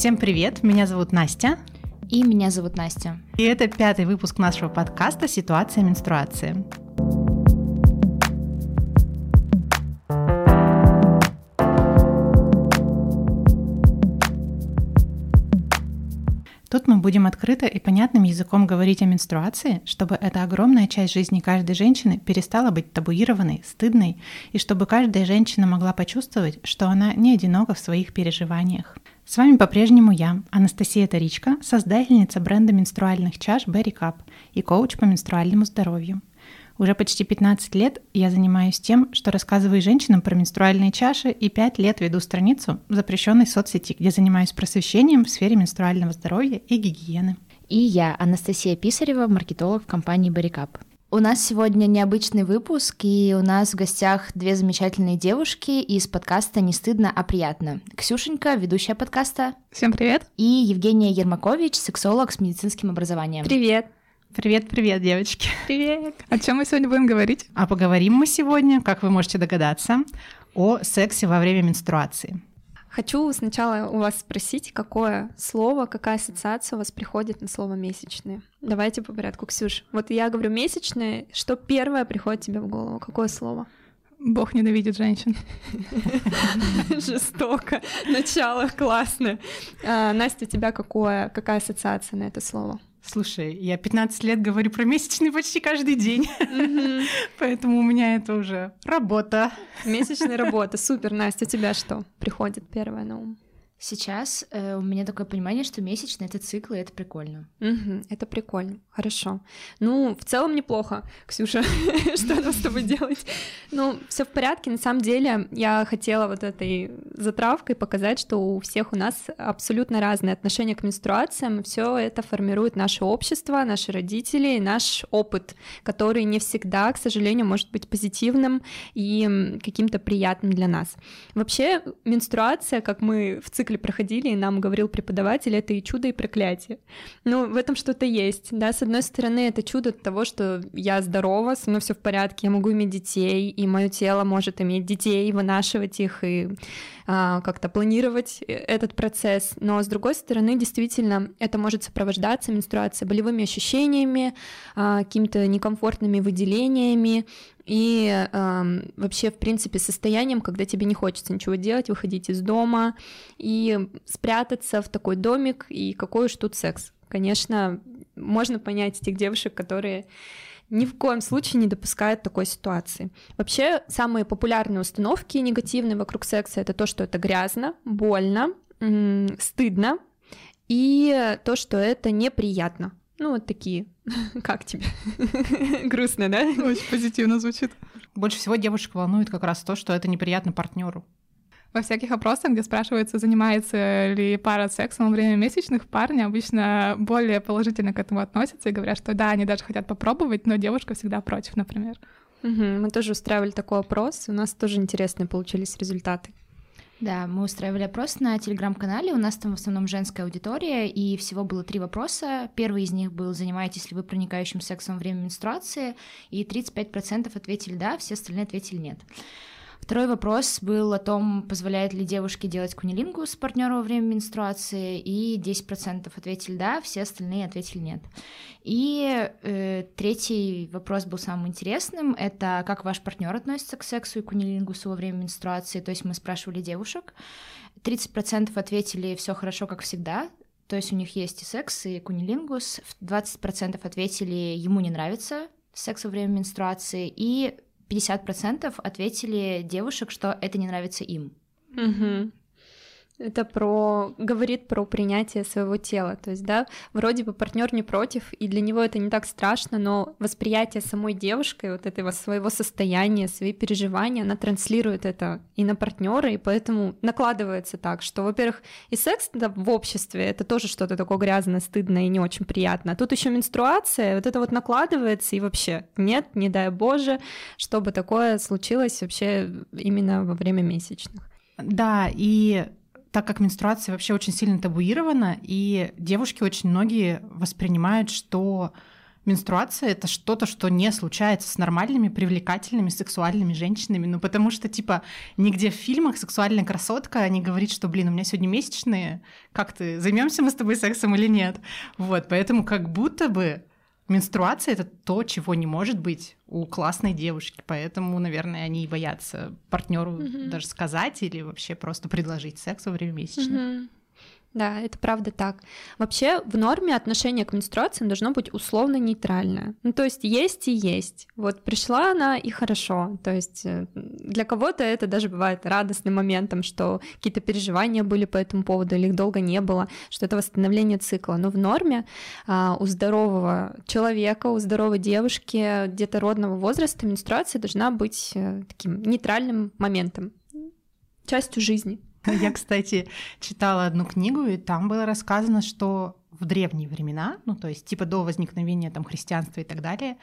Всем привет, меня зовут Настя. И меня зовут Настя. И это пятый выпуск нашего подкаста «Ситуация менструации». Тут мы будем открыто и понятным языком говорить о менструации, чтобы эта огромная часть жизни каждой женщины перестала быть табуированной, стыдной, и чтобы каждая женщина могла почувствовать, что она не одинока в своих переживаниях. С вами по-прежнему я, Анастасия Таричка, создательница бренда менструальных чаш Berry Cup и коуч по менструальному здоровью. Уже почти 15 лет я занимаюсь тем, что рассказываю женщинам про менструальные чаши и 5 лет веду страницу в запрещенной соцсети, где занимаюсь просвещением в сфере менструального здоровья и гигиены. И я, Анастасия Писарева, маркетолог в компании Barricap. У нас сегодня необычный выпуск, и у нас в гостях две замечательные девушки из подкаста «Не стыдно, а приятно». Ксюшенька, ведущая подкаста. Всем привет. И Евгения Ермакович, сексолог с медицинским образованием. Привет. Привет-привет, девочки. Привет. О чем мы сегодня будем говорить? А поговорим мы сегодня, как вы можете догадаться, о сексе во время менструации. Хочу сначала у вас спросить, какое слово, какая ассоциация у вас приходит на слово месячные. Давайте по порядку, Ксюш. Вот я говорю месячные, что первое приходит тебе в голову? Какое слово? Бог ненавидит женщин. Жестоко. Начало классное. А, Настя, у тебя какое, какая ассоциация на это слово? Слушай, я 15 лет говорю про месячные почти каждый день, поэтому у меня это уже работа. Месячная работа, супер. Настя, у тебя что приходит первое на ум? Сейчас э, у меня такое понимание, что месячные это циклы, и это прикольно. Угу, это прикольно, хорошо. Ну, в целом неплохо, Ксюша, что нам с тобой делать? Ну, все в порядке. На самом деле, я хотела вот этой затравкой показать, что у всех у нас абсолютно разные отношения к менструациям. Все это формирует наше общество, наши родители, наш опыт, который не всегда, к сожалению, может быть позитивным и каким-то приятным для нас. Вообще, менструация, как мы в цикле цикле проходили, и нам говорил преподаватель, это и чудо, и проклятие. Ну, в этом что-то есть, да, с одной стороны, это чудо того, что я здорова, со мной все в порядке, я могу иметь детей, и мое тело может иметь детей, вынашивать их и как-то планировать э, этот процесс, но с другой стороны, действительно, это может сопровождаться менструация болевыми ощущениями, а, какими-то некомфортными выделениями, и вообще, в принципе, состоянием, когда тебе не хочется ничего делать, выходить из дома и спрятаться в такой домик, и какой уж тут секс. Конечно, можно понять тех девушек, которые ни в коем случае не допускают такой ситуации. Вообще, самые популярные установки негативные вокруг секса — это то, что это грязно, больно, стыдно, и то, что это неприятно. Ну, вот такие. Как тебе? Грустно, да? Очень позитивно звучит. Больше всего девушек волнует как раз то, что это неприятно партнеру. Во всяких опросах, где спрашивается, занимается ли пара сексом во время месячных, парни обычно более положительно к этому относятся и говорят, что да, они даже хотят попробовать, но девушка всегда против, например. Угу, мы тоже устраивали такой опрос, у нас тоже интересные получились результаты. Да, мы устраивали опрос на телеграм-канале, у нас там в основном женская аудитория, и всего было три вопроса. Первый из них был, занимаетесь ли вы проникающим сексом во время менструации, и 35% ответили да, все остальные ответили нет. Второй вопрос был о том, позволяет ли девушке делать кунилингу с партнером во время менструации, и 10% ответили да, все остальные ответили нет. И э, третий вопрос был самым интересным, это как ваш партнер относится к сексу и кунилингусу во время менструации, то есть мы спрашивали девушек, 30% ответили все хорошо, как всегда, то есть у них есть и секс, и кунилингус, 20% ответили ему не нравится секс во время менструации, и 50% ответили девушек, что это не нравится им. Угу. Это про говорит про принятие своего тела. То есть, да, вроде бы партнер не против, и для него это не так страшно, но восприятие самой девушкой, вот этого своего состояния, свои переживания, она транслирует это и на партнера, и поэтому накладывается так, что, во-первых, и секс да, в обществе это тоже что-то такое грязное, стыдное и не очень приятно. А тут еще менструация, вот это вот накладывается, и вообще нет, не дай Боже, чтобы такое случилось вообще именно во время месячных. Да, и так как менструация вообще очень сильно табуирована, и девушки очень многие воспринимают, что менструация это что-то, что не случается с нормальными, привлекательными, сексуальными женщинами. Ну, потому что, типа, нигде в фильмах сексуальная красотка не говорит, что, блин, у меня сегодня месячные, как ты, займемся мы с тобой сексом или нет? Вот, поэтому как будто бы менструация это то, чего не может быть у классной девушки, поэтому, наверное, они и боятся партнеру mm-hmm. даже сказать или вообще просто предложить секс во время месячных. Mm-hmm. Да, это правда так. Вообще в норме отношение к менструации должно быть условно нейтральное. Ну, то есть есть и есть. Вот пришла она и хорошо. То есть э, для кого-то это даже бывает радостным моментом, что какие-то переживания были по этому поводу или их долго не было, что это восстановление цикла. Но в норме а, у здорового человека, у здоровой девушки где-то родного возраста менструация должна быть а, таким нейтральным моментом, частью жизни. Я, кстати, читала одну книгу, и там было рассказано, что в древние времена, ну то есть типа до возникновения там христианства и так далее,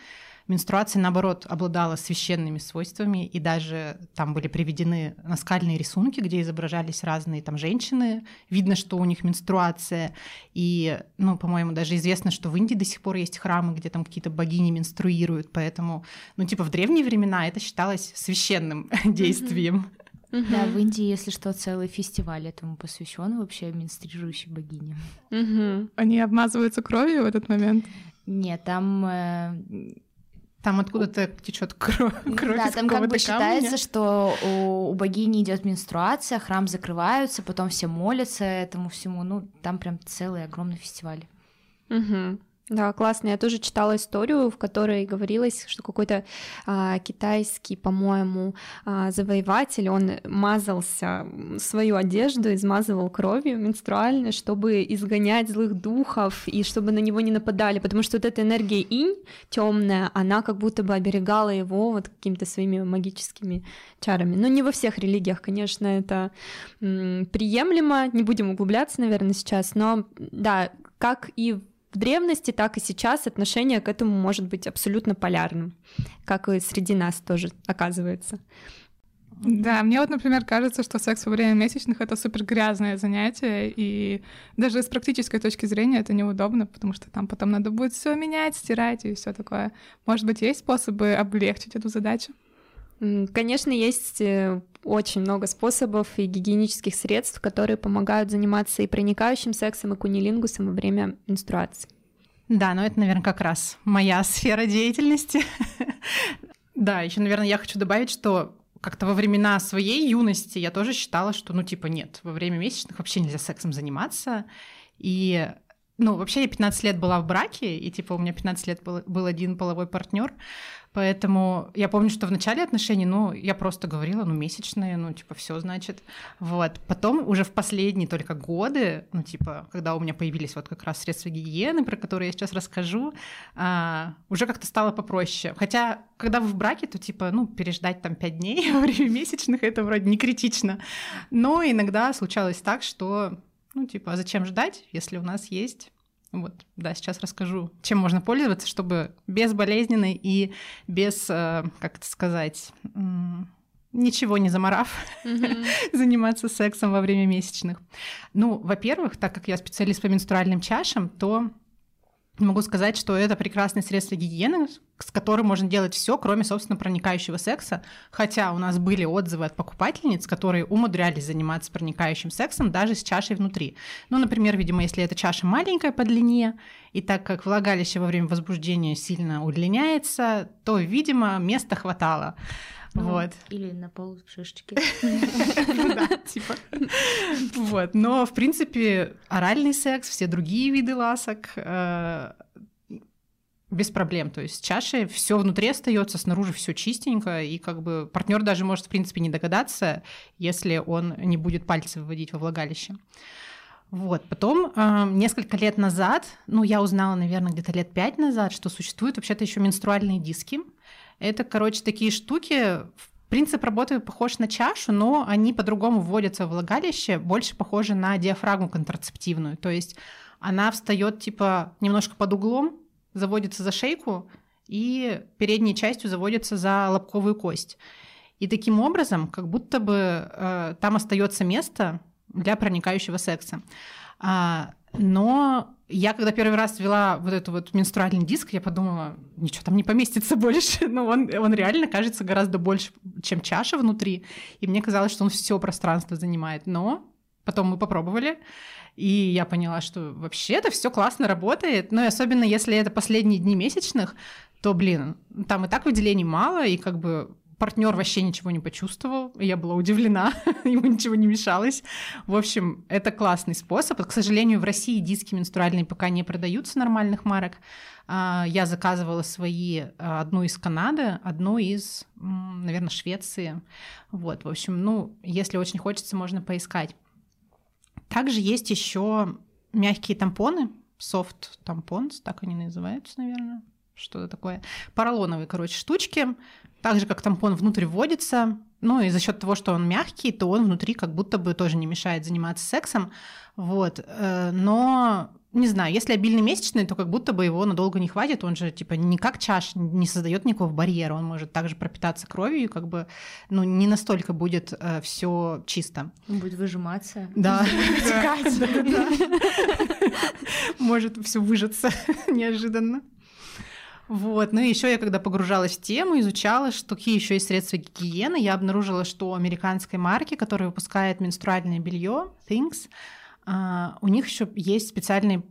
менструация, наоборот, обладала священными свойствами, и даже там были приведены наскальные рисунки, где изображались разные там женщины, видно, что у них менструация, и, ну, по-моему, даже известно, что в Индии до сих пор есть храмы, где там какие-то богини менструируют, поэтому, ну, типа в древние времена это считалось священным действием. Угу. Да, в Индии, если что, целый фестиваль этому посвящен вообще менструирующей богине. Угу. Они обмазываются кровью в этот момент? Нет, там э... Там откуда-то течет кровь. кровь да, там как бы камня. считается, что у, у богини идет менструация, храм закрываются, потом все молятся этому всему. Ну, там прям целый огромный фестиваль. Угу. Да, классно. Я тоже читала историю, в которой говорилось, что какой-то а, китайский, по-моему, а, завоеватель, он мазался свою одежду, измазывал кровью менструальной, чтобы изгонять злых духов и чтобы на него не нападали, потому что вот эта энергия инь темная, она как будто бы оберегала его вот какими-то своими магическими чарами. Но не во всех религиях, конечно, это м, приемлемо. Не будем углубляться, наверное, сейчас, но да, как и в древности, так и сейчас отношение к этому может быть абсолютно полярным, как и среди нас тоже оказывается. Да, мне вот, например, кажется, что секс во время месячных — это супер грязное занятие, и даже с практической точки зрения это неудобно, потому что там потом надо будет все менять, стирать и все такое. Может быть, есть способы облегчить эту задачу? Конечно, есть э, очень много способов и гигиенических средств, которые помогают заниматься и проникающим сексом, и кунилингусом во время менструации. Да, но это, наверное, как раз моя сфера деятельности. Да, еще, наверное, я хочу добавить, что как-то во времена своей юности я тоже считала, что, ну, типа, нет, во время месячных вообще нельзя сексом заниматься. И, ну, вообще я 15 лет была в браке, и, типа, у меня 15 лет был, был один половой партнер. Поэтому я помню, что в начале отношений, ну, я просто говорила, ну, месячные, ну, типа, все значит. Вот. Потом уже в последние только годы, ну, типа, когда у меня появились вот как раз средства гигиены, про которые я сейчас расскажу, а, уже как-то стало попроще. Хотя, когда вы в браке, то, типа, ну, переждать там пять дней во время месячных, это вроде не критично. Но иногда случалось так, что, ну, типа, а зачем ждать, если у нас есть вот, да, сейчас расскажу, чем можно пользоваться, чтобы безболезненно и без, э, как это сказать, ничего не заморав, mm-hmm. заниматься сексом во время месячных. Ну, во-первых, так как я специалист по менструальным чашам, то Могу сказать, что это прекрасное средство гигиены, с которым можно делать все, кроме, собственно, проникающего секса. Хотя у нас были отзывы от покупательниц, которые умудрялись заниматься проникающим сексом даже с чашей внутри. Ну, например, видимо, если эта чаша маленькая по длине, и так как влагалище во время возбуждения сильно удлиняется, то, видимо, места хватало. Ну, вот. Или на пол шишечки. Ну да, типа. Вот. Но, в принципе, оральный секс, все другие виды ласок э, без проблем. То есть чаши все внутри остается, снаружи все чистенько, и как бы партнер даже может, в принципе, не догадаться, если он не будет пальцы выводить во влагалище. Вот. Потом э, несколько лет назад, ну, я узнала, наверное, где-то лет пять назад, что существуют вообще-то еще менструальные диски. Это, короче, такие штуки. Принцип работы похож на чашу, но они по-другому вводятся в влагалище, больше похожи на диафрагму контрацептивную. То есть она встает типа немножко под углом, заводится за шейку и передней частью заводится за лобковую кость. И таким образом, как будто бы э, там остается место для проникающего секса. А, но я когда первый раз ввела вот эту вот менструальный диск, я подумала, ничего там не поместится больше. Но он, он реально кажется гораздо больше, чем чаша внутри. И мне казалось, что он все пространство занимает. Но потом мы попробовали, и я поняла, что вообще это все классно работает. Ну и особенно если это последние дни месячных, то, блин, там и так выделений мало, и как бы партнер вообще ничего не почувствовал, я была удивлена, ему ничего не мешалось. В общем, это классный способ. К сожалению, в России диски менструальные пока не продаются нормальных марок. А, я заказывала свои, а, одну из Канады, одну из, наверное, Швеции. Вот, в общем, ну, если очень хочется, можно поискать. Также есть еще мягкие тампоны, софт тампонс, так они называются, наверное что-то такое. Поролоновые, короче, штучки. Так же, как тампон внутрь вводится, ну и за счет того, что он мягкий, то он внутри как будто бы тоже не мешает заниматься сексом. Вот. Э, но не знаю, если обильный месячный, то как будто бы его надолго не хватит, он же типа не как чаш, не создает никакого барьера, он может также пропитаться кровью, как бы, ну, не настолько будет э, все чисто. Он будет выжиматься. Да. Может все выжаться неожиданно. Вот. Ну и еще я когда погружалась в тему, изучала, что какие еще есть средства гигиены, я обнаружила, что у американской марки, которая выпускает менструальное белье, Things, а, у них еще есть специальные,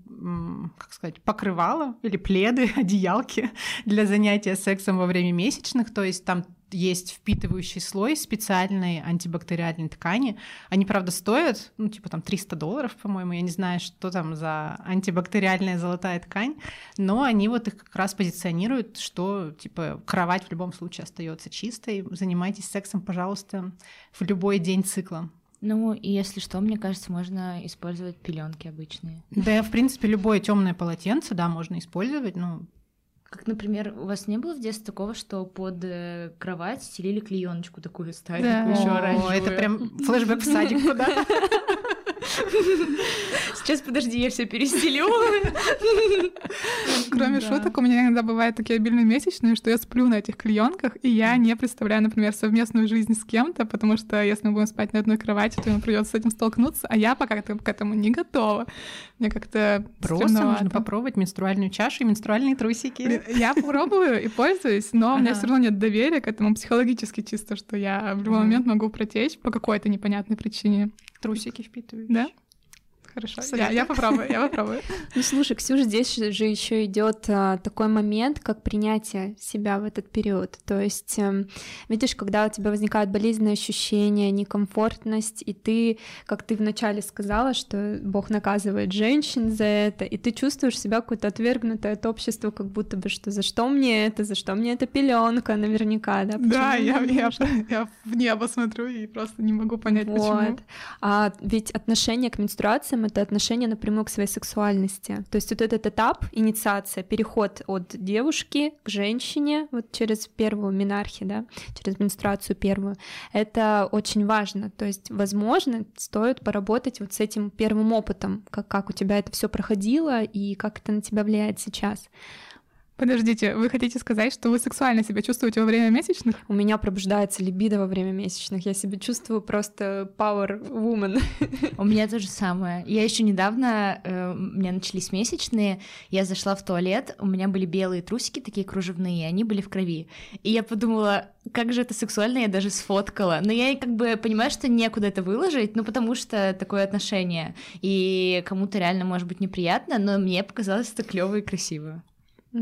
как сказать, покрывала или пледы, одеялки для занятия сексом во время месячных. То есть там есть впитывающий слой специальной антибактериальной ткани. Они, правда, стоят, ну, типа там 300 долларов, по-моему. Я не знаю, что там за антибактериальная золотая ткань, но они вот их как раз позиционируют, что, типа, кровать в любом случае остается чистой. Занимайтесь сексом, пожалуйста, в любой день цикла. Ну, и если что, мне кажется, можно использовать пеленки обычные. Да, в принципе, любое темное полотенце, да, можно использовать. Ну, как, например, у вас не было в детстве такого, что под э, кровать стелили клееночку такую ставили, да. еще О, это прям флешбэк в садик куда Сейчас, подожди, я все перестелю. Кроме шуток, у меня иногда бывают такие обильные месячные, что я сплю на этих клеенках, и я не представляю, например, совместную жизнь с кем-то, потому что если мы будем спать на одной кровати, то ему придется с этим столкнуться, а я пока к этому не готова. Мне как-то Просто нужно попробовать менструальную чашу и менструальные трусики. Я пробую и пользуюсь, но у меня все равно нет доверия к этому психологически чисто, что я в любой момент могу протечь по какой-то непонятной причине. Трусики впитываешь. Да? Хорошо, я, я попробую, я попробую. Ну слушай, Ксюша, здесь же еще идет а, такой момент, как принятие себя в этот период. То есть, а, видишь, когда у тебя возникают болезненные ощущения, некомфортность, и ты, как ты вначале сказала, что Бог наказывает женщин за это, и ты чувствуешь себя какой-то отвергнутой от общества, как будто бы, что за что мне это, за что мне эта пеленка, наверняка, да? Да, я, я, я в небо смотрю и просто не могу понять, вот. почему. А ведь отношение к менструациям это отношение напрямую к своей сексуальности. То есть вот этот этап, инициация, переход от девушки к женщине, вот через первую минархи, да, через менструацию первую, это очень важно. То есть, возможно, стоит поработать вот с этим первым опытом, как, как у тебя это все проходило и как это на тебя влияет сейчас. Подождите, вы хотите сказать, что вы сексуально себя чувствуете во время месячных? У меня пробуждается либидо во время месячных. Я себя чувствую просто power woman. У меня то же самое. Я еще недавно, э, у меня начались месячные, я зашла в туалет, у меня были белые трусики такие кружевные, они были в крови. И я подумала, как же это сексуально, я даже сфоткала. Но я как бы понимаю, что некуда это выложить, ну потому что такое отношение. И кому-то реально может быть неприятно, но мне показалось это клево и красиво.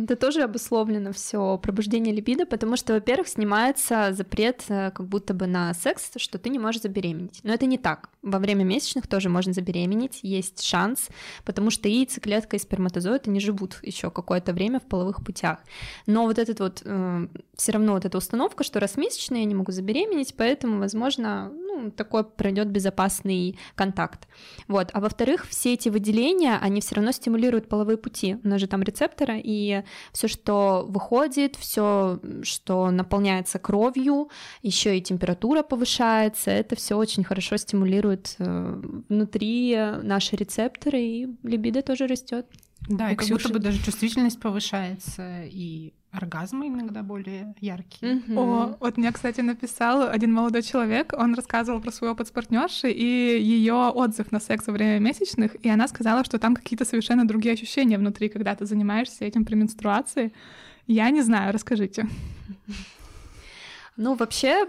Это тоже обусловлено все пробуждение либидо, потому что, во-первых, снимается запрет э, как будто бы на секс, что ты не можешь забеременеть. Но это не так. Во время месячных тоже можно забеременеть, есть шанс, потому что яйцеклетка и сперматозоид, они живут еще какое-то время в половых путях. Но вот этот вот, э, все равно вот эта установка, что раз месячные я не могу забеременеть, поэтому, возможно, ну, такой пройдет безопасный контакт. Вот. А во-вторых, все эти выделения, они все равно стимулируют половые пути. У нас же там рецепторы, и все, что выходит, все, что наполняется кровью, еще и температура повышается, это все очень хорошо стимулирует э, внутри наши рецепторы, и либидо тоже растет. Да, и как будто бы даже чувствительность повышается, и оргазмы иногда более яркие. Mm-hmm. О, вот мне, кстати, написал один молодой человек, он рассказывал про свой опыт с партнершей и ее отзыв на секс во время месячных, и она сказала, что там какие-то совершенно другие ощущения внутри, когда ты занимаешься этим при менструации. Я не знаю, расскажите. Ну, вообще,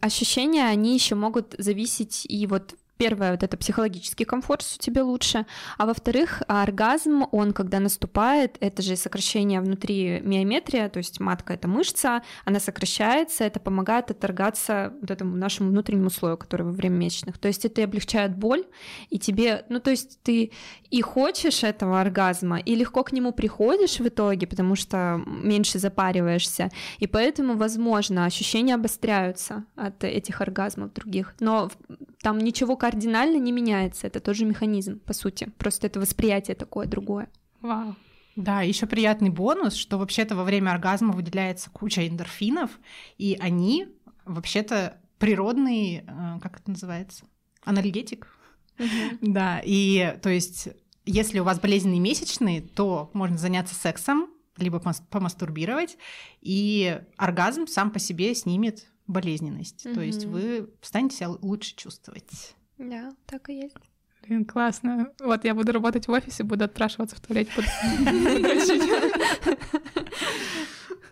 ощущения, они еще могут зависеть и вот Первое, вот это психологический комфорт, что тебе лучше. А во-вторых, оргазм, он когда наступает, это же сокращение внутри миометрия, то есть матка — это мышца, она сокращается, это помогает отторгаться вот этому нашему внутреннему слою, который во время месячных. То есть это и облегчает боль, и тебе, ну то есть ты и хочешь этого оргазма, и легко к нему приходишь в итоге, потому что меньше запариваешься, и поэтому, возможно, ощущения обостряются от этих оргазмов других. Но там ничего кардинально не меняется. Это тоже механизм, по сути. Просто это восприятие такое другое. Вау. Да, еще приятный бонус, что вообще-то во время оргазма выделяется куча эндорфинов, и они вообще-то природный, э, как это называется, анальгетик. Uh-huh. Да, и то есть если у вас болезненные месячные, то можно заняться сексом, либо помастурбировать, и оргазм сам по себе снимет болезненность. Uh-huh. То есть вы станете себя лучше чувствовать. Да, так и есть. Блин, классно. Вот я буду работать в офисе, буду отпрашиваться в туалете.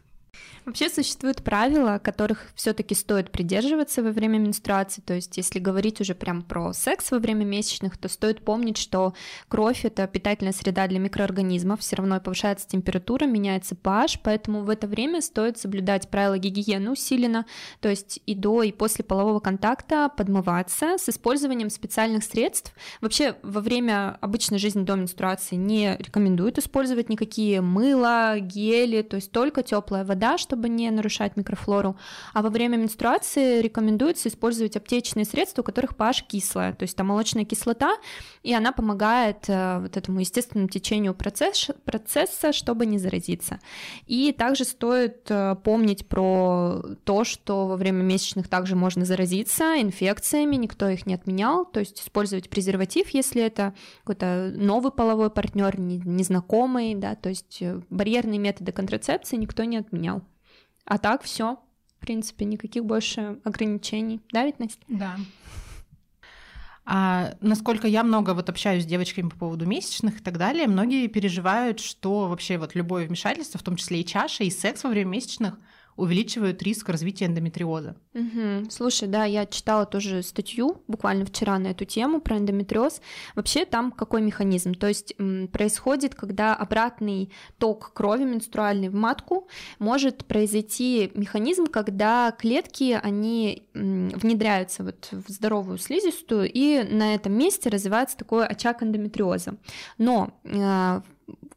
Вообще существуют правила, которых все-таки стоит придерживаться во время менструации. То есть, если говорить уже прям про секс во время месячных, то стоит помнить, что кровь это питательная среда для микроорганизмов, все равно повышается температура, меняется pH, поэтому в это время стоит соблюдать правила гигиены усиленно, то есть и до, и после полового контакта подмываться с использованием специальных средств. Вообще, во время обычной жизни до менструации не рекомендуют использовать никакие мыла, гели, то есть только теплая вода, чтобы чтобы не нарушать микрофлору. А во время менструации рекомендуется использовать аптечные средства, у которых pH кислая, то есть там молочная кислота, и она помогает э, вот этому естественному течению процесса, процесса, чтобы не заразиться. И также стоит э, помнить про то, что во время месячных также можно заразиться инфекциями, никто их не отменял, то есть использовать презерватив, если это какой-то новый половой партнер, незнакомый, да, то есть э, барьерные методы контрацепции никто не отменял. А так все, в принципе, никаких больше ограничений. Да, ведь, Настя? Да. А насколько я много вот общаюсь с девочками по поводу месячных и так далее, многие переживают, что вообще вот любое вмешательство, в том числе и чаша, и секс во время месячных – увеличивают риск развития эндометриоза. Угу. Слушай, да, я читала тоже статью буквально вчера на эту тему про эндометриоз. Вообще там какой механизм? То есть происходит, когда обратный ток крови менструальный в матку может произойти механизм, когда клетки, они внедряются вот в здоровую слизистую, и на этом месте развивается такой очаг эндометриоза. Но э,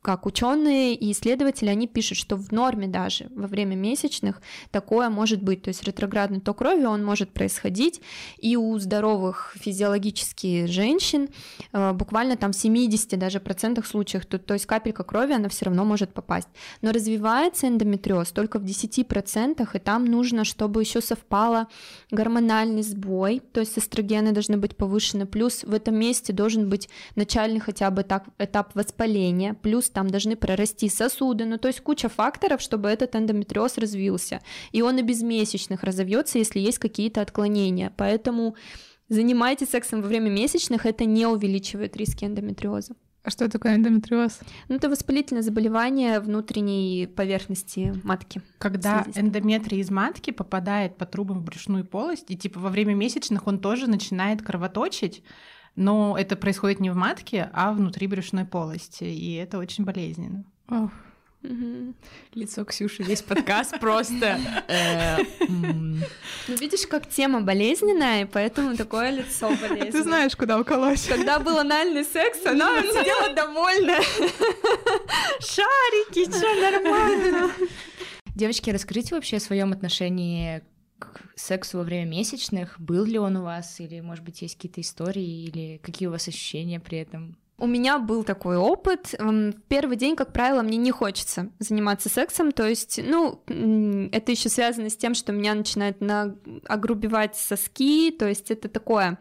как ученые и исследователи, они пишут, что в норме даже во время месячных такое может быть, то есть ретроградный ток крови, он может происходить и у здоровых физиологически женщин э, буквально там в 70 даже процентах случаев, то, то есть капелька крови, она все равно может попасть. Но развивается эндометриоз только в 10 процентах, и там нужно, чтобы еще совпало гормональный сбой, то есть эстрогены должны быть повышены, плюс в этом месте должен быть начальный хотя бы этап, этап воспаления, плюс там должны прорасти сосуды, ну то есть куча факторов, чтобы этот эндометриоз развился. И он и без месячных разовьется, если есть какие-то отклонения. Поэтому занимайтесь сексом во время месячных, это не увеличивает риски эндометриоза. А что такое эндометриоз? Ну, это воспалительное заболевание внутренней поверхности матки. Когда эндометрий из матки попадает по трубам в брюшную полость, и типа во время месячных он тоже начинает кровоточить, но это происходит не в матке, а внутри брюшной полости, и это очень болезненно. Ох. Угу. Лицо Ксюши, весь подкаст просто... Э, ну, видишь, как тема болезненная, и поэтому такое лицо болезненное. Ты знаешь, куда уколоть. Когда был анальный секс, она сидела довольная. Шарики, что нормально. Девочки, расскажите вообще о своем отношении к сексу во время месячных? Был ли он у вас? Или, может быть, есть какие-то истории? Или какие у вас ощущения при этом? У меня был такой опыт. Первый день, как правило, мне не хочется заниматься сексом, то есть, ну, это еще связано с тем, что меня начинает на... огрубевать соски, то есть это такое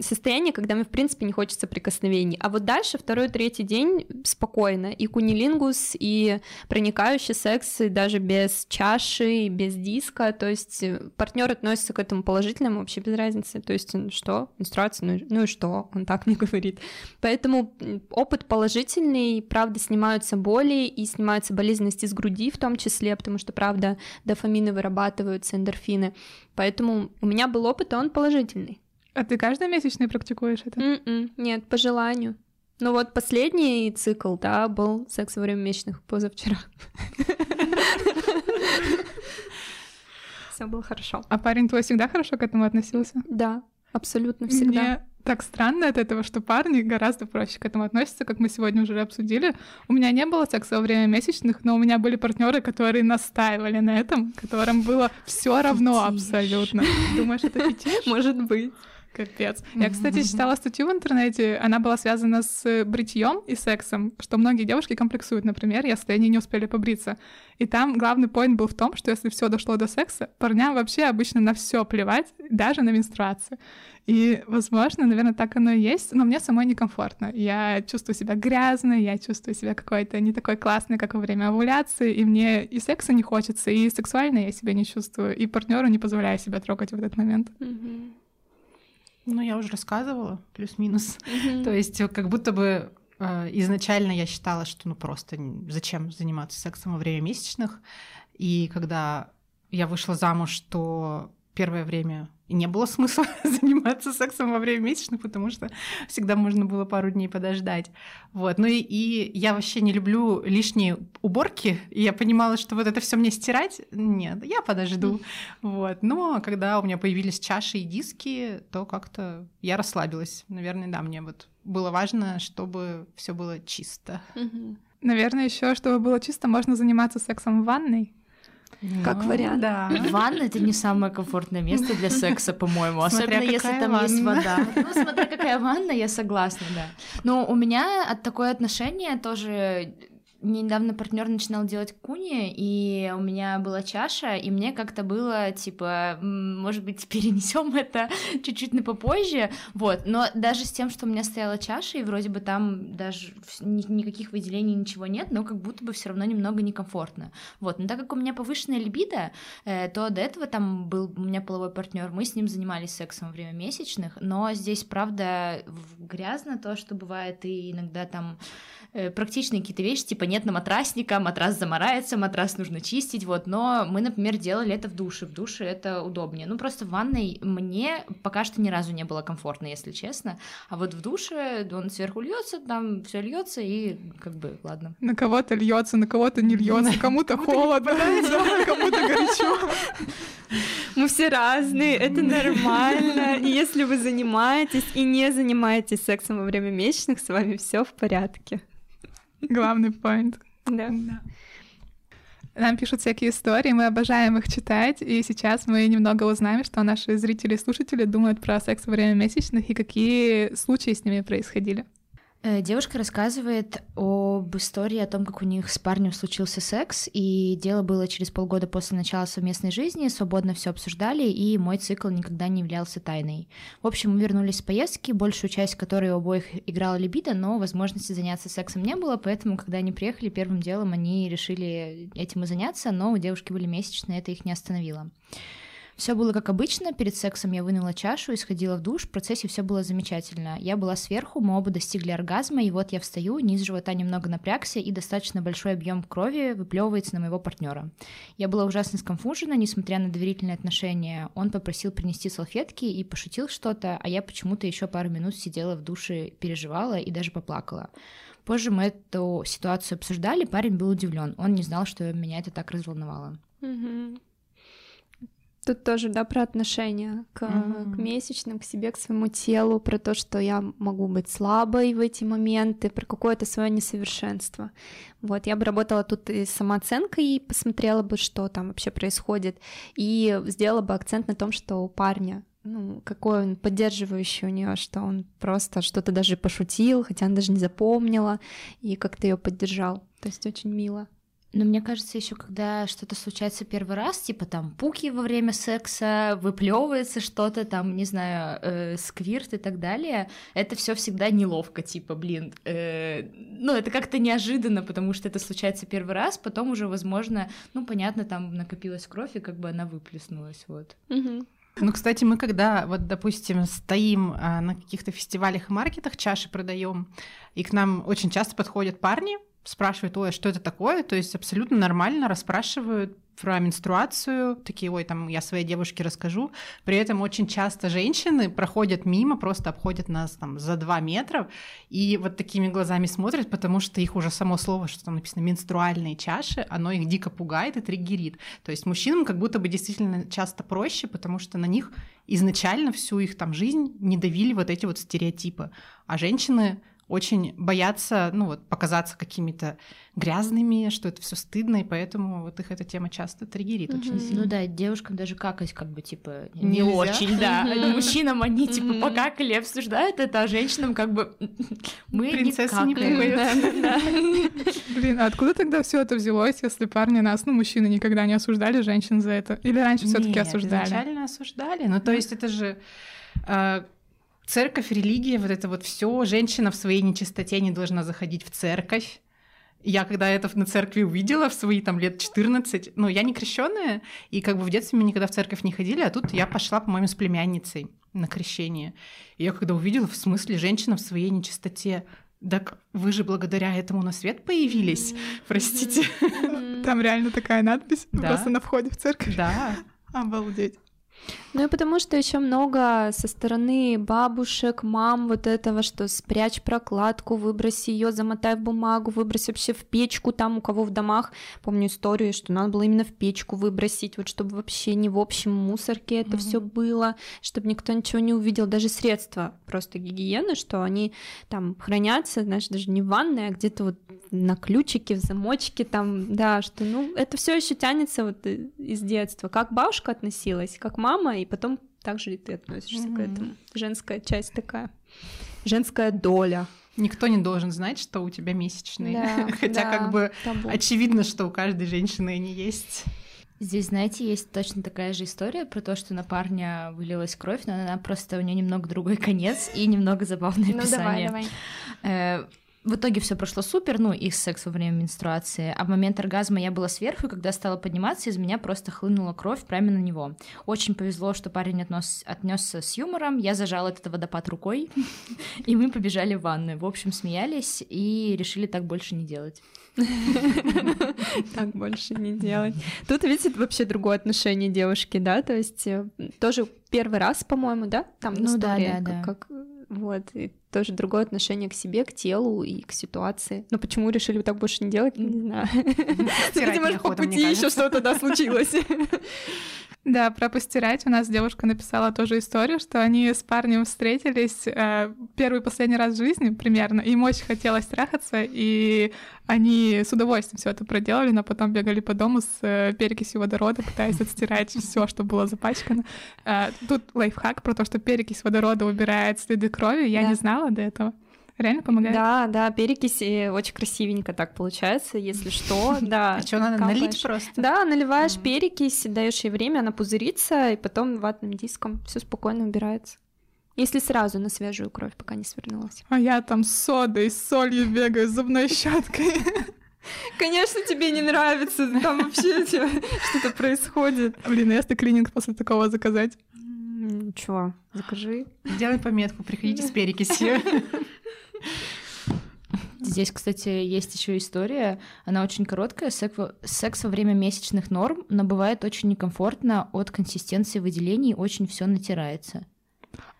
состояние, когда мне, в принципе, не хочется прикосновений. А вот дальше, второй, третий день спокойно, и кунилингус, и проникающий секс, и даже без чаши, без диска, то есть э, партнер относится к этому положительно, вообще без разницы, то есть что, менструация, ну, ну и что, он так не говорит. Поэтому опыт положительный, правда, снимаются боли и снимаются болезненности с груди в том числе, потому что, правда, дофамины вырабатываются, эндорфины. Поэтому у меня был опыт, и он положительный. А ты каждый месячный практикуешь это? Mm-mm, м-м, нет, по желанию. Ну вот последний цикл, да, был секс во время месячных позавчера. Все было хорошо. А парень твой всегда хорошо к этому относился? Да, абсолютно всегда. Мне так странно от этого, что парни гораздо проще к этому относятся, как мы сегодня уже обсудили. У меня не было секса во время месячных, но у меня были партнеры, которые настаивали на этом, которым было все равно абсолютно. Думаешь, это фетиш? Может быть. Капец. Я, кстати, читала статью в интернете, она была связана с бритьем и сексом, что многие девушки комплексуют, например, если они не успели побриться. И там главный поинт был в том, что если все дошло до секса, парням вообще обычно на все плевать, даже на менструацию. И, возможно, наверное, так оно и есть, но мне самой некомфортно. Я чувствую себя грязной, я чувствую себя какой-то не такой классной, как во время овуляции, и мне и секса не хочется, и сексуально я себя не чувствую, и партнеру не позволяю себя трогать в этот момент. Mm-hmm. Ну, я уже рассказывала, плюс-минус. Mm-hmm. То есть, как будто бы э, изначально я считала, что ну просто зачем заниматься сексом во время месячных. И когда я вышла замуж, то первое время не было смысла заниматься сексом во время месячных, потому что всегда можно было пару дней подождать. Вот. Ну и, и я вообще не люблю лишние уборки, и я понимала, что вот это все мне стирать, нет, я подожду. Вот. Но когда у меня появились чаши и диски, то как-то я расслабилась. Наверное, да, мне вот было важно, чтобы все было чисто. Наверное, еще, чтобы было чисто, можно заниматься сексом в ванной как ну, вариант. Да. Ванна это не самое комфортное место для секса, по-моему, особенно если там ванна. есть вода. Ну, смотря какая ванна, я согласна, да. Но у меня от такое отношение тоже мне недавно партнер начинал делать куни, и у меня была чаша, и мне как-то было типа, может быть, перенесем это чуть-чуть на попозже, вот. Но даже с тем, что у меня стояла чаша, и вроде бы там даже никаких выделений, ничего нет, но как будто бы все равно немного некомфортно. Вот. Но так как у меня повышенная либидо, э, то до этого там был у меня половой партнер, мы с ним занимались сексом во время месячных, но здесь, правда, грязно то, что бывает, и иногда там практичные какие-то вещи, типа нет на матрасника, матрас замарается, матрас нужно чистить, вот, но мы, например, делали это в душе, в душе это удобнее, ну, просто в ванной мне пока что ни разу не было комфортно, если честно, а вот в душе он сверху льется, там все льется и как бы, ладно. На кого-то льется, на кого-то не льется, кому-то холодно, кому-то горячо. Мы все разные, это нормально. И если вы занимаетесь и не занимаетесь сексом во время месячных, с вами все в порядке. Главный поинт. Да. да. Нам пишут всякие истории, мы обожаем их читать, и сейчас мы немного узнаем, что наши зрители и слушатели думают про секс во время месячных и какие случаи с ними происходили. Э, девушка рассказывает об истории о том, как у них с парнем случился секс, и дело было через полгода после начала совместной жизни, свободно все обсуждали, и мой цикл никогда не являлся тайной. В общем, мы вернулись с поездки, большую часть которой у обоих играла либидо, но возможности заняться сексом не было, поэтому, когда они приехали, первым делом они решили этим и заняться, но у девушки были месячные, это их не остановило. Все было как обычно, перед сексом я вынула чашу и сходила в душ, в процессе все было замечательно. Я была сверху, мы оба достигли оргазма, и вот я встаю, низ живота немного напрягся, и достаточно большой объем крови выплевывается на моего партнера. Я была ужасно сконфужена, несмотря на доверительные отношения. Он попросил принести салфетки и пошутил что-то, а я почему-то еще пару минут сидела в душе, переживала и даже поплакала. Позже мы эту ситуацию обсуждали, парень был удивлен. Он не знал, что меня это так разволновало. Mm-hmm. Тут тоже, да, про отношения к, mm-hmm. к месячным, к себе, к своему телу, про то, что я могу быть слабой в эти моменты, про какое-то свое несовершенство. Вот, я бы работала тут и с самооценкой, и посмотрела бы, что там вообще происходит, и сделала бы акцент на том, что у парня ну, какой он поддерживающий у нее, что он просто что-то даже пошутил, хотя она даже не запомнила, и как-то ее поддержал. То есть очень мило. Но мне кажется, еще когда что-то случается первый раз, типа там пуки во время секса, выплевывается что-то, там, не знаю, э, сквирт и так далее, это все всегда неловко, типа, блин, э, ну, это как-то неожиданно, потому что это случается первый раз, потом уже, возможно, ну, понятно, там накопилась кровь, и как бы она выплеснулась, вот. Угу. Ну, кстати, мы когда, вот, допустим, стоим а, на каких-то фестивалях и маркетах, чаши продаем, и к нам очень часто подходят парни, спрашивают, ой, а что это такое? То есть абсолютно нормально расспрашивают про менструацию, такие, ой, там, я своей девушке расскажу. При этом очень часто женщины проходят мимо, просто обходят нас там за два метра, и вот такими глазами смотрят, потому что их уже само слово, что там написано менструальные чаши, оно их дико пугает и триггерит. То есть мужчинам как будто бы действительно часто проще, потому что на них изначально всю их там жизнь не давили вот эти вот стереотипы. А женщины очень боятся, ну вот, показаться какими-то грязными, что это все стыдно, и поэтому вот их эта тема часто триггерит mm-hmm. очень сильно. Ну да, девушкам даже какать как бы, типа, не Нельзя. очень, да. Mm-hmm. Мужчинам они, типа, mm-hmm. покакали, обсуждают это, а женщинам как бы мы Принцессы не какают. Блин, а откуда тогда все это взялось, если парни нас, ну, мужчины никогда не осуждали женщин за это? Или раньше все таки осуждали? изначально осуждали. Ну, то есть это же а, церковь, религия, вот это вот все, женщина в своей нечистоте не должна заходить в церковь. Я когда это на церкви увидела в свои там лет 14, ну, я не крещенная, и как бы в детстве мы никогда в церковь не ходили, а тут я пошла, по-моему, с племянницей на крещение. И я когда увидела, в смысле, женщина в своей нечистоте, так вы же благодаря этому на свет появились, простите. Там реально такая надпись, да. просто на входе в церковь. Да. Обалдеть. Ну и потому что еще много со стороны бабушек, мам вот этого, что спрячь прокладку, выброси ее, замотай в бумагу, выбрось вообще в печку, там у кого в домах, помню историю, что надо было именно в печку выбросить, вот чтобы вообще не в общем мусорке это mm-hmm. все было, чтобы никто ничего не увидел, даже средства просто гигиены, что они там хранятся, знаешь, даже не в ванной, а где-то вот на ключике, в замочке там, да, что, ну, это все еще тянется вот из детства, как бабушка относилась, как мама, и потом также и ты относишься mm-hmm. к этому. Женская часть такая, женская доля. Никто не должен знать, что у тебя месячные. Да, Хотя да, как бы табу. очевидно, что у каждой женщины они есть. Здесь, знаете, есть точно такая же история про то, что на парня вылилась кровь, но она просто у нее немного другой конец и немного забавное ну, описание. Давай, давай. В итоге все прошло супер, ну, и секс во время менструации. А в момент оргазма я была сверху, и когда стала подниматься, из меня просто хлынула кровь прямо на него. Очень повезло, что парень отнес, отнесся с юмором. Я зажала этот водопад рукой, и мы побежали в ванную. В общем, смеялись и решили так больше не делать. Так больше не делать. Тут, видите, вообще другое отношение девушки, да, то есть э, тоже первый раз, по-моему, да, там ну, да, да, да. вот, и тоже другое отношение к себе, к телу и к ситуации. Но почему решили так больше не делать, не знаю. Видимо, по пути еще что-то да случилось. Да, про постирать. У нас девушка написала тоже историю, что они с парнем встретились э, первый и последний раз в жизни примерно. Им очень хотелось трахаться, и они с удовольствием все это проделали, но потом бегали по дому с э, перекисью водорода, пытаясь отстирать все, что было запачкано. Э, тут лайфхак про то, что перекись водорода убирает следы крови. Я да. не знала до этого. Реально помогает? Да, да, перекись очень красивенько так получается, если что, да. А что, надо налить просто? Да, наливаешь перекись, даешь ей время, она пузырится, и потом ватным диском все спокойно убирается. Если сразу на свежую кровь, пока не свернулась. А я там с содой, с солью бегаю, с зубной щеткой. Конечно, тебе не нравится, там вообще что-то происходит. Блин, а если клининг после такого заказать? Ничего, закажи. Делай пометку, приходите с перекисью. Здесь, кстати, есть еще история. Она очень короткая. Секс во время месячных норм, но бывает очень некомфортно от консистенции выделений, очень все натирается.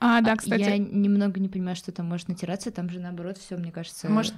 А, да, кстати. Я немного не понимаю, что там может натираться, там же наоборот все, мне кажется. Может,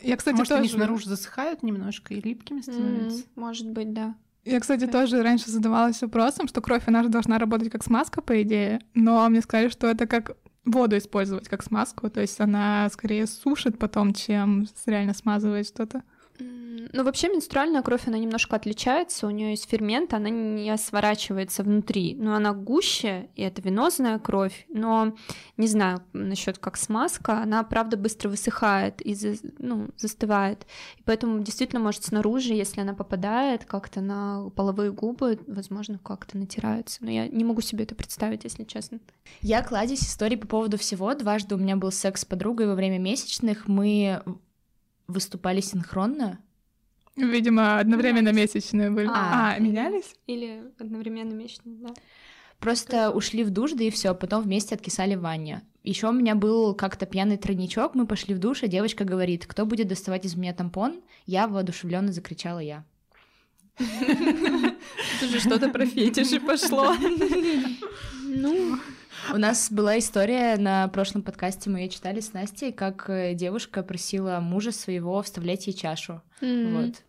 я, кстати, может тоже... они снаружи засыхают немножко и липкими становятся. Mm, может быть, да. Я, кстати, тоже раньше задавалась вопросом, что кровь, она же должна работать как смазка, по идее, но мне сказали, что это как воду использовать как смазку, то есть она скорее сушит потом, чем реально смазывает что-то. Ну, вообще менструальная кровь, она немножко отличается, у нее есть фермент, она не сворачивается внутри, но она гуще, и это венозная кровь, но не знаю насчет как смазка, она, правда, быстро высыхает и ну, застывает, и поэтому действительно может снаружи, если она попадает как-то на половые губы, возможно, как-то натирается, но я не могу себе это представить, если честно. Я кладезь истории по поводу всего, дважды у меня был секс с подругой во время месячных, мы выступали синхронно, Видимо, одновременно месячные были. А, а менялись? Или одновременно месячные, да. Просто ушли в душ, да и все, потом вместе откисали в ванне. Еще у меня был как-то пьяный тройничок, мы пошли в душ, и девочка говорит, кто будет доставать из меня тампон? Я воодушевленно закричала я. Это же что-то про фетиши пошло. Ну, у нас была история на прошлом подкасте, мы ее читали с Настей, как э, девушка просила мужа своего вставлять ей чашу. Вот.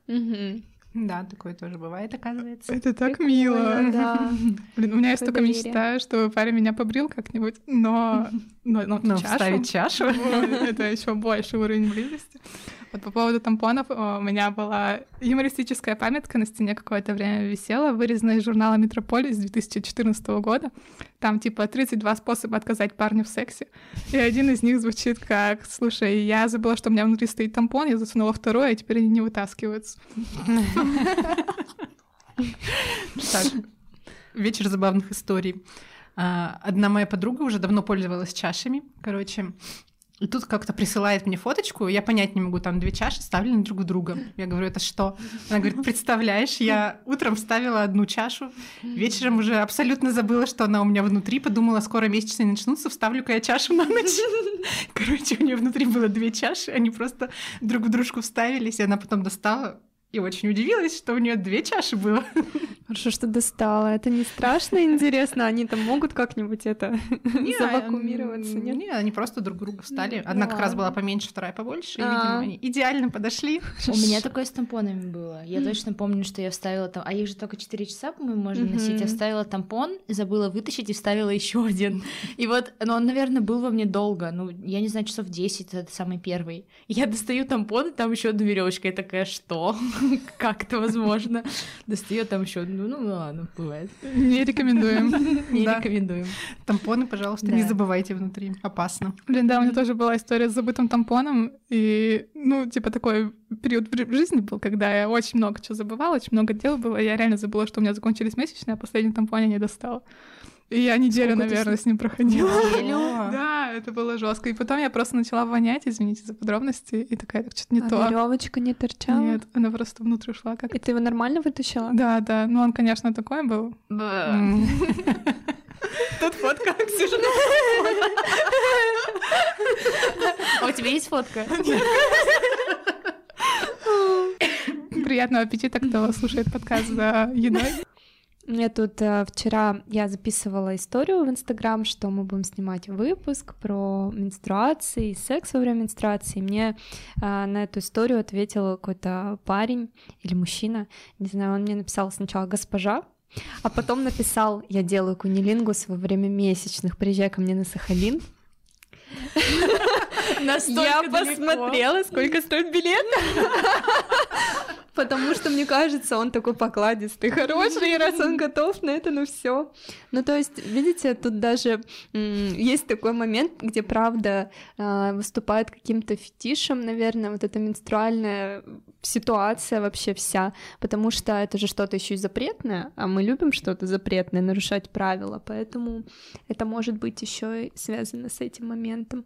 Да, такое тоже бывает, оказывается. Это так мило. Да. Блин, у меня есть только мечта, что парень меня побрил как-нибудь, но... Но, но, но чашу? вставить чашу? Это еще больше уровень близости. Вот по поводу тампонов у меня была юмористическая памятка на стене какое-то время висела, вырезанная из журнала «Метрополис» 2014 года. Там типа 32 способа отказать парню в сексе. И один из них звучит как «Слушай, я забыла, что у меня внутри стоит тампон, я засунула второй, а теперь они не вытаскиваются». Так, вечер забавных историй. А, одна моя подруга уже давно пользовалась чашами. Короче, и тут как-то присылает мне фоточку, я понять не могу, там две чаши ставлены друг в друга. Я говорю, это что? Она говорит, представляешь, я утром вставила одну чашу, вечером уже абсолютно забыла, что она у меня внутри, подумала, скоро месячные начнутся, вставлю-ка я чашу на ночь. Короче, у нее внутри было две чаши, они просто друг в дружку вставились, и она потом достала и очень удивилась, что у нее две чаши было. Хорошо, что достала. Это не страшно интересно? Они там могут как-нибудь это не, завакуумироваться? Нет? нет, они просто друг друга встали. Одна как раз была поменьше, вторая побольше. И, видимо, а. они идеально подошли. У меня такое с тампонами было. Я точно помню, что я вставила там... А их же только 4 часа, по-моему, можно носить. Я вставила тампон, забыла вытащить и вставила еще один. И вот, но он, наверное, был во мне долго. Ну, я не знаю, часов 10, это самый первый. Я достаю тампон, и там еще одна веревочка. Я такая, что? как это возможно. Достает там еще, ну, ну ладно, бывает. Не рекомендуем. Не рекомендуем. Тампоны, пожалуйста, не забывайте внутри, опасно. Блин, да, у меня тоже была история с забытым тампоном, и, ну, типа такой период в жизни был, когда я очень много чего забывала, очень много дел было, я реально забыла, что у меня закончились месячные, а последний тампон я не достала. И я неделю, Сколько наверное, с ним проходила. Неделю? Да, это было жестко. И потом я просто начала вонять, извините за подробности, и такая, так что-то не а то. веревочка не торчала? Нет, она просто внутрь ушла как И ты его нормально вытащила? Да, да. Ну, он, конечно, такой был. Тут фотка, Ксюша. А у тебя есть фотка? Приятного аппетита, кто слушает подкаст за едой. Мне тут э, вчера я записывала историю в Инстаграм, что мы будем снимать выпуск про менструации, секс во время менструации. Мне э, на эту историю ответил какой-то парень или мужчина, не знаю, он мне написал сначала госпожа, а потом написал, я делаю кунилингус во время месячных, приезжай ко мне на Сахалин. Я посмотрела, сколько стоит билет. Потому что, мне кажется, он такой покладистый, хороший, и раз он готов на это, ну все. Ну, то есть, видите, тут даже есть такой момент, где, правда, а, выступает каким-то фетишем, наверное, вот эта менструальная ситуация вообще вся, потому что это же что-то еще и запретное, а мы любим что-то запретное, нарушать правила, поэтому это может быть еще и связано с этим моментом.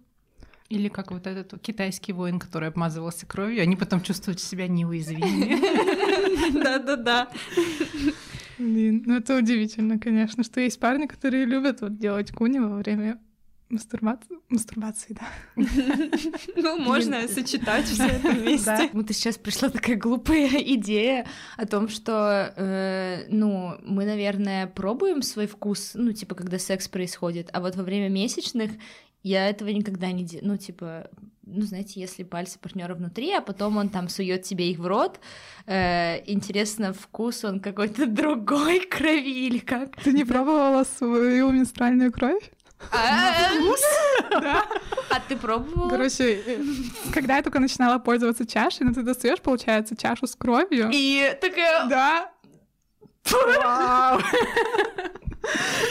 Или как вот этот китайский воин, который обмазывался кровью, они потом чувствуют себя неуязвимыми. Да-да-да. Блин, ну это удивительно, конечно, что есть парни, которые любят вот делать куни во время мастурбации. Мастурбации, да. Ну, можно сочетать все это вместе. Вот сейчас пришла такая глупая идея о том, что, э, ну, мы, наверное, пробуем свой вкус, ну, типа, когда секс происходит, а вот во время месячных я этого никогда не делаю. Ну, типа, ну, знаете, если пальцы партнера внутри, а потом он там сует тебе их в рот, э, интересно, вкус он какой-то другой крови или как? Ты не пробовала свою менструальную кровь? Да. А ты пробовала? Короче, э, когда я только начинала пользоваться чашей, ну ты достаешь, получается, чашу с кровью. И такая... Да. Вау!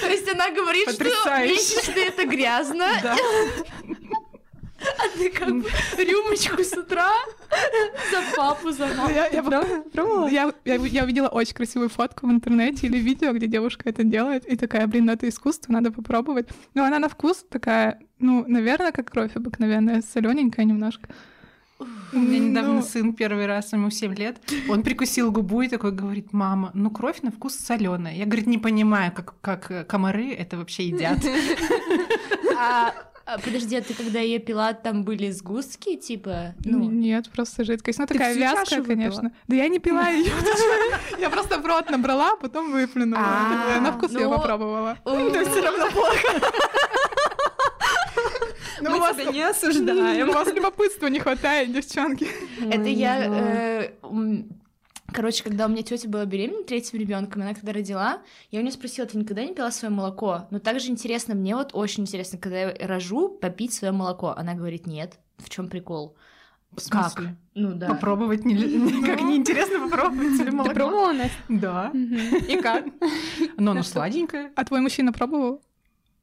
То есть она говорит, что месячные это грязно, Да. а ты как бы рюмочку с утра за папу, за маму. Я, я пробовала? Я, я, я увидела очень красивую фотку в интернете или видео, где девушка это делает, и такая, блин, ну это искусство, надо попробовать. Но она на вкус такая, ну, наверное, как кровь обыкновенная, солененькая немножко. У меня недавно Ну, сын первый раз, ему 7 лет, он прикусил губу и такой говорит, мама, ну кровь на вкус соленая. Я, говорит, не понимаю, как, как комары это вообще едят. А, а, подожди, а ты когда ее пила, там были сгустки, типа, ну, Нет, просто жидкость. Ну, такая вязкая, конечно. Да я не пила ее. Я просто в рот набрала, а потом выплюнула. А, На вкус я ну, попробовала. то Все равно плохо. Ну, Мы у вас- тебя не осуждаем. У вас любопытства не хватает, девчонки. Это я, ну. э, короче, когда у меня тетя была беременна третьим ребенком, она когда родила, я у нее спросила, ты никогда не пила свое молоко? Но также интересно, мне вот очень интересно, когда я рожу, попить свое молоко. Она говорит, нет. В чем прикол? В смысле? Ну да. Попробовать не, как неинтересно попробовать себе Ты молоко. пробовала, Настя? Да. И как? Но оно сладенькое. А твой мужчина пробовал?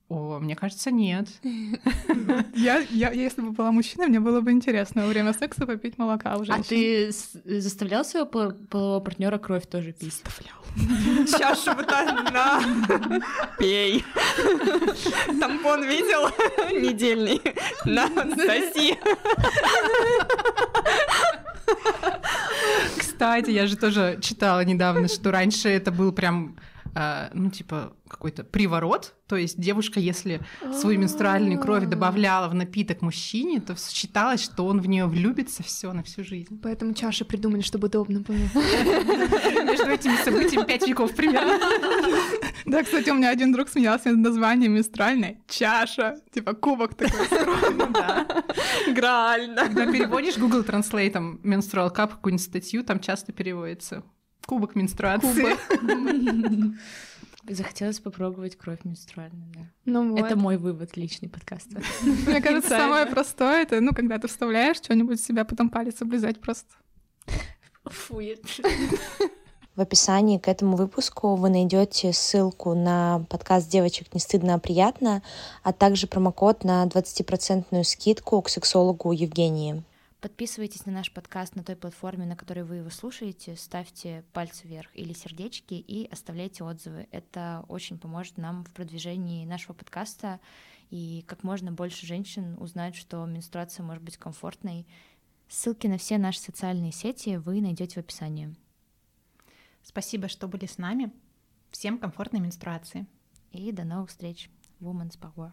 О, мне кажется, нет. Я, я, если бы была мужчиной, мне было бы интересно во время секса попить молока у А ты заставлял своего пол- полового партнера кровь тоже пить? Чашу вот на, пей. Тампон видел? Недельный. На, соси. Кстати, я же тоже читала недавно, что раньше это был прям, а, ну, типа, какой-то приворот. То есть девушка, если свою менструальную кровь добавляла в напиток мужчине, то считалось, что он в нее влюбится все на всю жизнь. Поэтому чаши придумали, чтобы удобно было. Между этими событиями пять веков примерно. Да, кстати, у меня один друг смеялся над названием менструальной чаша, типа кубок такой. Ну да. Граально. Когда переводишь Google Translate, там, menstrual cup, какую-нибудь статью, там часто переводится кубок менструации. Захотелось попробовать кровь менструальную, да. Ну вот. Это мой вывод личный подкаста. Мне кажется, самое простое это, ну, когда ты вставляешь что-нибудь в себя, потом палец облизать просто. Фу, я... В описании к этому выпуску вы найдете ссылку на подкаст «Девочек не стыдно, а приятно», а также промокод на 20% скидку к сексологу Евгении. Подписывайтесь на наш подкаст на той платформе, на которой вы его слушаете, ставьте пальцы вверх или сердечки и оставляйте отзывы. Это очень поможет нам в продвижении нашего подкаста, и как можно больше женщин узнают, что менструация может быть комфортной. Ссылки на все наши социальные сети вы найдете в описании. Спасибо, что были с нами. Всем комфортной менструации. И до новых встреч. Woman's Power.